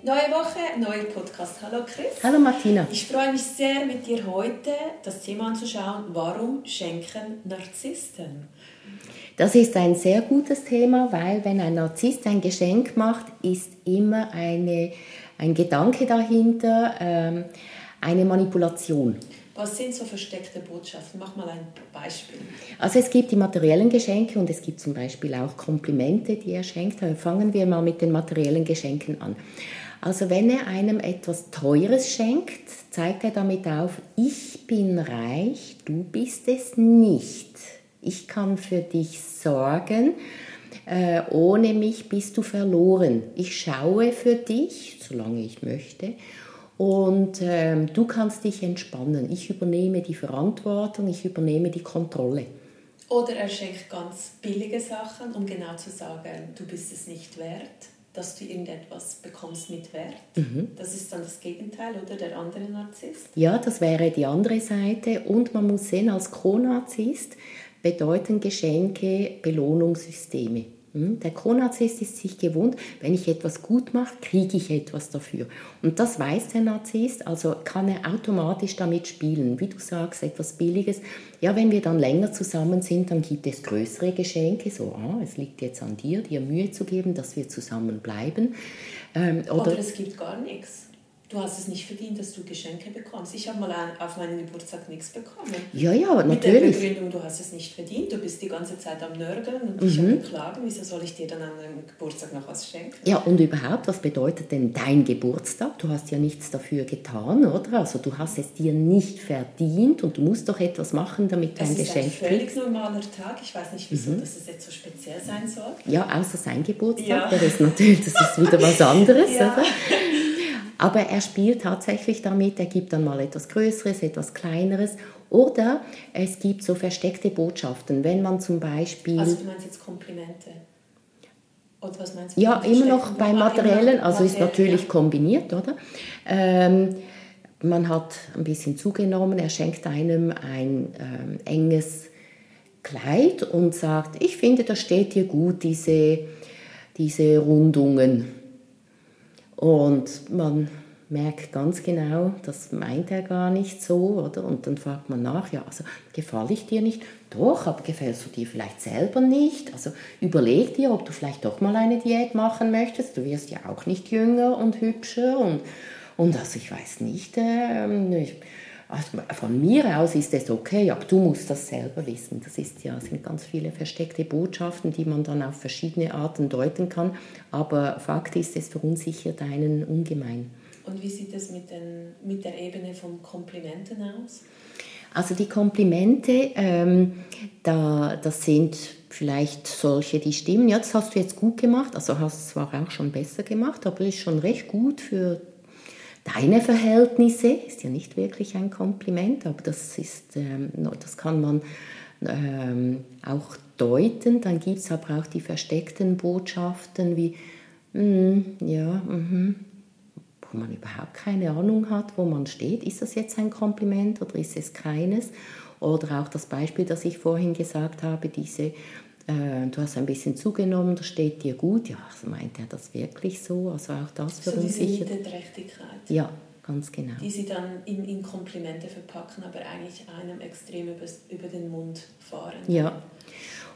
Neue Woche, neuer Podcast. Hallo Chris. Hallo Martina. Ich freue mich sehr, mit dir heute das Thema anzuschauen. Warum schenken Narzissten? Das ist ein sehr gutes Thema, weil wenn ein Narzisst ein Geschenk macht, ist immer eine, ein Gedanke dahinter, ähm, eine Manipulation. Was sind so versteckte Botschaften? Mach mal ein Beispiel. Also es gibt die materiellen Geschenke und es gibt zum Beispiel auch Komplimente, die er schenkt. Fangen wir mal mit den materiellen Geschenken an. Also wenn er einem etwas Teures schenkt, zeigt er damit auf, ich bin reich, du bist es nicht. Ich kann für dich sorgen, äh, ohne mich bist du verloren. Ich schaue für dich, solange ich möchte, und ähm, du kannst dich entspannen. Ich übernehme die Verantwortung, ich übernehme die Kontrolle. Oder er schenkt ganz billige Sachen, um genau zu sagen, du bist es nicht wert dass du irgendetwas bekommst mit Wert. Mhm. Das ist dann das Gegenteil, oder? Der andere Narzisst. Ja, das wäre die andere Seite. Und man muss sehen, als Co-Narzisst bedeuten Geschenke Belohnungssysteme. Hm? Der Co-Narzisst ist sich gewohnt, wenn ich etwas gut mache, kriege ich etwas dafür. Und das weiß der Narzisst, also kann er automatisch damit spielen. Wie du sagst, etwas Billiges. Ja, wenn wir dann länger zusammen sind, dann gibt es größere Geschenke. So, ah, es liegt jetzt an dir, dir Mühe zu geben, dass wir zusammen bleiben. Ähm, oder, oder es gibt gar nichts du hast es nicht verdient, dass du Geschenke bekommst. Ich habe mal auf meinen Geburtstag nichts bekommen. Ja, ja, natürlich. Mit der Begründung, du hast es nicht verdient, du bist die ganze Zeit am Nörgeln und dich mhm. am Beklagen. Wieso soll ich dir dann an deinem Geburtstag noch was schenken? Ja, und überhaupt, was bedeutet denn dein Geburtstag? Du hast ja nichts dafür getan, oder? Also du hast es dir nicht verdient und du musst doch etwas machen, damit du ein Geschenk kriegst. Das ist ein völlig normaler Tag. Ich weiß nicht, wieso mhm. das jetzt so speziell sein soll. Ja, außer sein Geburtstag, ja. der ist natürlich, das ist wieder was anderes, ja. oder? Aber er spielt tatsächlich damit, er gibt dann mal etwas Größeres, etwas Kleineres. Oder es gibt so versteckte Botschaften, wenn man zum Beispiel... Also du meinst jetzt Komplimente? Oder was meinst du? Ja, immer noch beim Materiellen, also ist natürlich ja. kombiniert, oder? Ähm, man hat ein bisschen zugenommen, er schenkt einem ein ähm, enges Kleid und sagt, ich finde, das steht dir gut, diese, diese Rundungen. Und man merkt ganz genau, das meint er gar nicht so, oder? Und dann fragt man nach, ja, also gefalle ich dir nicht? Doch, aber gefällst du dir vielleicht selber nicht? Also überleg dir, ob du vielleicht doch mal eine Diät machen möchtest. Du wirst ja auch nicht jünger und hübscher und, und also ich weiß nicht, äh, ich, also von mir aus ist es okay, aber du musst das selber wissen. Das ist ja, sind ganz viele versteckte Botschaften, die man dann auf verschiedene Arten deuten kann. Aber Fakt ist, es verunsichert einen ungemein. Und wie sieht es mit, den, mit der Ebene von Komplimenten aus? Also die Komplimente, ähm, da, das sind vielleicht solche, die stimmen. Ja, das hast du jetzt gut gemacht. Also hast es zwar auch schon besser gemacht, aber ist schon recht gut für deine Verhältnisse ist ja nicht wirklich ein Kompliment, aber das, ist, ähm, das kann man ähm, auch deuten. Dann gibt es aber auch die versteckten Botschaften wie, mm, ja, mm, wo man überhaupt keine Ahnung hat, wo man steht. Ist das jetzt ein Kompliment oder ist es keines? Oder auch das Beispiel, das ich vorhin gesagt habe, diese äh, du hast ein bisschen zugenommen, das steht dir gut. Ja, also meint er das wirklich so? Also auch das für so uns sicher. Ja, ganz genau. Die sie dann in, in Komplimente verpacken, aber eigentlich einem extrem über, über den Mund fahren. Ja.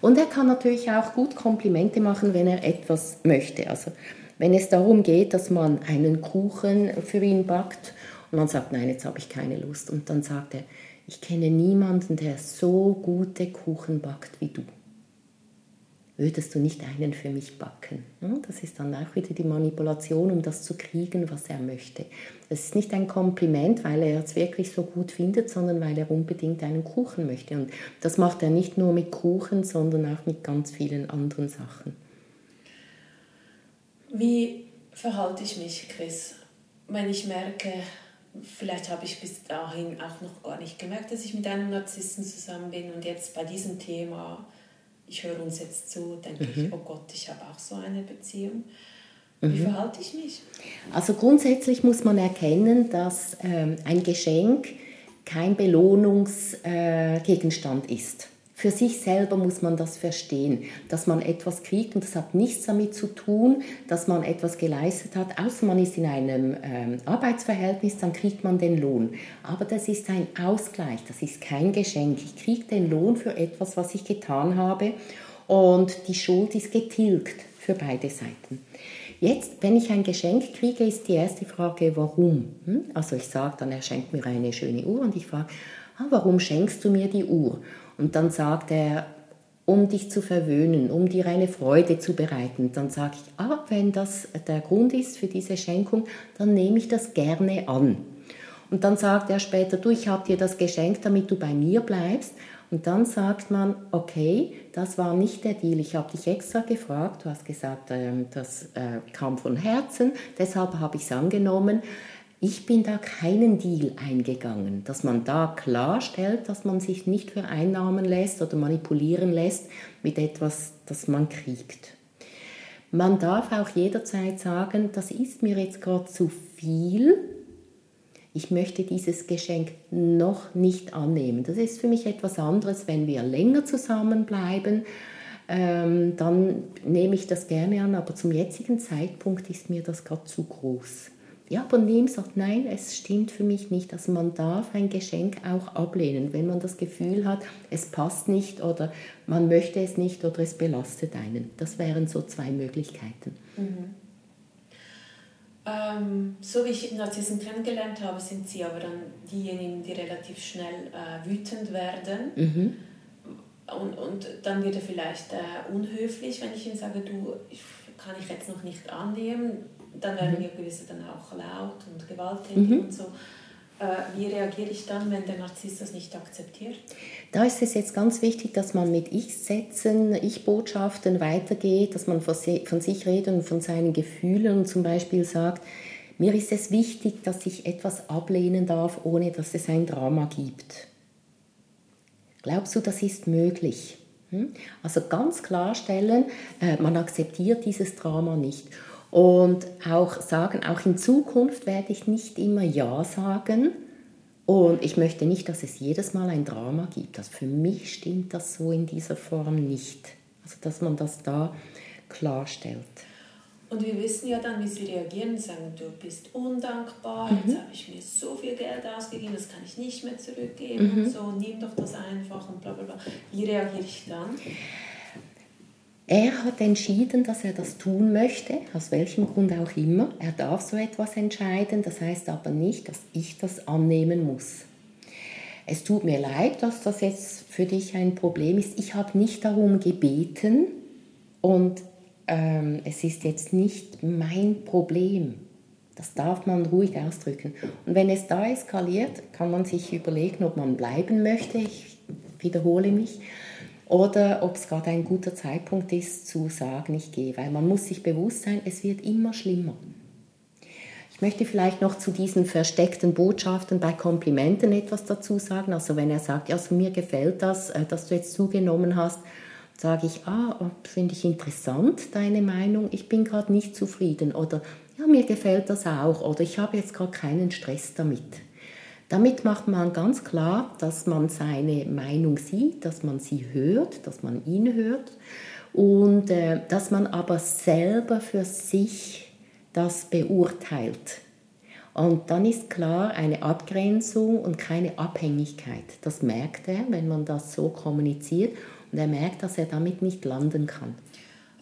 Und er kann natürlich auch gut Komplimente machen, wenn er etwas möchte. Also wenn es darum geht, dass man einen Kuchen für ihn backt und man sagt, nein, jetzt habe ich keine Lust. Und dann sagt er, ich kenne niemanden, der so gute Kuchen backt wie du würdest du nicht einen für mich backen? Das ist dann auch wieder die Manipulation, um das zu kriegen, was er möchte. Es ist nicht ein Kompliment, weil er es wirklich so gut findet, sondern weil er unbedingt einen Kuchen möchte. Und das macht er nicht nur mit Kuchen, sondern auch mit ganz vielen anderen Sachen. Wie verhalte ich mich, Chris, wenn ich merke, vielleicht habe ich bis dahin auch noch gar nicht gemerkt, dass ich mit einem Narzissten zusammen bin und jetzt bei diesem Thema, ich höre uns jetzt zu, denke mhm. ich, oh Gott, ich habe auch so eine Beziehung. Wie mhm. verhalte ich mich? Also grundsätzlich muss man erkennen, dass ähm, ein Geschenk kein Belohnungsgegenstand äh, ist. Für sich selber muss man das verstehen, dass man etwas kriegt und das hat nichts damit zu tun, dass man etwas geleistet hat, außer man ist in einem ähm, Arbeitsverhältnis, dann kriegt man den Lohn. Aber das ist ein Ausgleich, das ist kein Geschenk. Ich kriege den Lohn für etwas, was ich getan habe und die Schuld ist getilgt für beide Seiten. Jetzt, wenn ich ein Geschenk kriege, ist die erste Frage, warum? Hm? Also ich sage dann, er schenkt mir eine schöne Uhr und ich frage, ah, warum schenkst du mir die Uhr? Und dann sagt er, um dich zu verwöhnen, um dir eine Freude zu bereiten. Dann sage ich, ah, wenn das der Grund ist für diese Schenkung, dann nehme ich das gerne an. Und dann sagt er später, du, ich habe dir das geschenkt, damit du bei mir bleibst. Und dann sagt man, okay, das war nicht der Deal. Ich habe dich extra gefragt, du hast gesagt, ähm, das äh, kam von Herzen, deshalb habe ich es angenommen. Ich bin da keinen Deal eingegangen, dass man da klarstellt, dass man sich nicht vereinnahmen lässt oder manipulieren lässt mit etwas, das man kriegt. Man darf auch jederzeit sagen, das ist mir jetzt gerade zu viel, ich möchte dieses Geschenk noch nicht annehmen. Das ist für mich etwas anderes, wenn wir länger zusammenbleiben. Ähm, dann nehme ich das gerne an, aber zum jetzigen Zeitpunkt ist mir das gerade zu groß. Ja, aber Nehm sagt, nein, es stimmt für mich nicht. Also man darf ein Geschenk auch ablehnen, wenn man das Gefühl hat, es passt nicht oder man möchte es nicht oder es belastet einen. Das wären so zwei Möglichkeiten. Mhm. Ähm, so wie ich Narzissen kennengelernt habe, sind sie aber dann diejenigen, die relativ schnell äh, wütend werden. Mhm. Und, und dann wird er vielleicht äh, unhöflich, wenn ich ihm sage, du, ich, kann ich jetzt noch nicht annehmen. Dann werden mhm. wir gewisse dann auch laut und gewalttätig mhm. und so. Äh, wie reagiere ich dann, wenn der Narzisst das nicht akzeptiert? Da ist es jetzt ganz wichtig, dass man mit Ich-Sätzen, Ich-Botschaften weitergeht, dass man von sich redet und von seinen Gefühlen und zum Beispiel sagt, mir ist es wichtig, dass ich etwas ablehnen darf, ohne dass es ein Drama gibt. Glaubst du, das ist möglich? Hm? Also ganz klarstellen, äh, man akzeptiert dieses Drama nicht. Und auch sagen, auch in Zukunft werde ich nicht immer Ja sagen. Und ich möchte nicht, dass es jedes Mal ein Drama gibt. Also für mich stimmt das so in dieser Form nicht. Also dass man das da klarstellt. Und wir wissen ja dann, wie sie reagieren, sagen, du bist undankbar, mhm. jetzt habe ich mir so viel Geld ausgegeben, das kann ich nicht mehr zurückgeben mhm. und so, nimm doch das einfach und bla bla bla. Wie reagiere ich dann? Er hat entschieden, dass er das tun möchte, aus welchem Grund auch immer. Er darf so etwas entscheiden, das heißt aber nicht, dass ich das annehmen muss. Es tut mir leid, dass das jetzt für dich ein Problem ist. Ich habe nicht darum gebeten und ähm, es ist jetzt nicht mein Problem. Das darf man ruhig ausdrücken. Und wenn es da eskaliert, kann man sich überlegen, ob man bleiben möchte. Ich wiederhole mich oder ob es gerade ein guter Zeitpunkt ist zu sagen, ich gehe, weil man muss sich bewusst sein, es wird immer schlimmer. Ich möchte vielleicht noch zu diesen versteckten Botschaften bei Komplimenten etwas dazu sagen. Also wenn er sagt, ja, also mir gefällt das, äh, dass du jetzt zugenommen hast, sage ich, ah, oh, finde ich interessant, deine Meinung, ich bin gerade nicht zufrieden oder ja, mir gefällt das auch oder ich habe jetzt gerade keinen Stress damit. Damit macht man ganz klar, dass man seine Meinung sieht, dass man sie hört, dass man ihn hört und äh, dass man aber selber für sich das beurteilt. Und dann ist klar eine Abgrenzung und keine Abhängigkeit. Das merkt er, wenn man das so kommuniziert und er merkt, dass er damit nicht landen kann.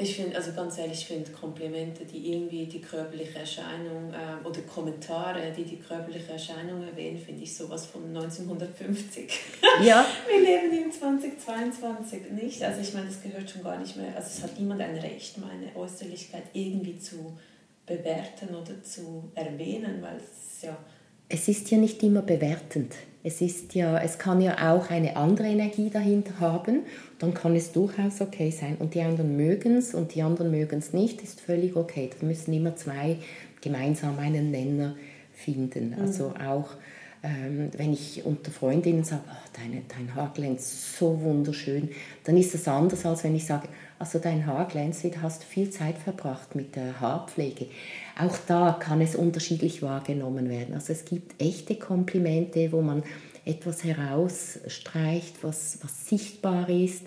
Ich finde, also ganz ehrlich, ich finde Komplimente, die irgendwie die körperliche Erscheinung äh, oder Kommentare, die die körperliche Erscheinung erwähnen, finde ich sowas von 1950. Ja. Wir leben im 2022 nicht. Also ich meine, das gehört schon gar nicht mehr. Also es hat niemand ein Recht, meine Äußerlichkeit irgendwie zu bewerten oder zu erwähnen, weil es ja es ist ja nicht immer bewertend. Es, ist ja, es kann ja auch eine andere Energie dahinter haben. Dann kann es durchaus okay sein. Und die anderen mögen es und die anderen mögen es nicht, ist völlig okay. Da müssen immer zwei gemeinsam einen Nenner finden. Mhm. Also auch ähm, wenn ich unter Freundinnen sage, oh, deine, dein Haar glänzt so wunderschön, dann ist das anders, als wenn ich sage, also dein Haar glänzt, du hast viel Zeit verbracht mit der Haarpflege. Auch da kann es unterschiedlich wahrgenommen werden. Also es gibt echte Komplimente, wo man etwas herausstreicht, was, was sichtbar ist.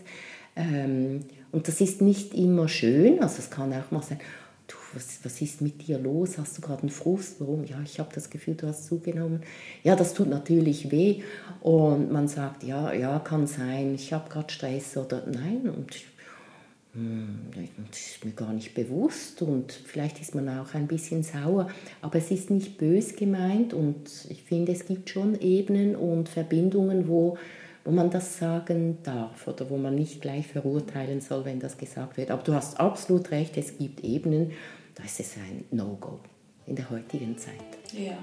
Ähm, und das ist nicht immer schön, also es kann auch mal sein, du, was, was ist mit dir los? Hast du gerade einen Frust? Warum? Ja, ich habe das Gefühl, du hast zugenommen. Ja, das tut natürlich weh. Und man sagt, ja, ja, kann sein, ich habe gerade Stress oder nein. Und hm, das ist mir gar nicht bewusst und vielleicht ist man auch ein bisschen sauer, aber es ist nicht bös gemeint und ich finde, es gibt schon Ebenen und Verbindungen, wo wo man das sagen darf oder wo man nicht gleich verurteilen soll, wenn das gesagt wird. Aber du hast absolut recht, es gibt Ebenen, da ist es ein No-Go in der heutigen Zeit. Ja.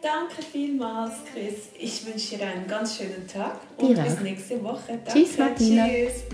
Danke vielmals, Chris. Ich wünsche dir einen ganz schönen Tag und Dir bis nächste Woche. Danke. Tschüss, Martina. Tschüss.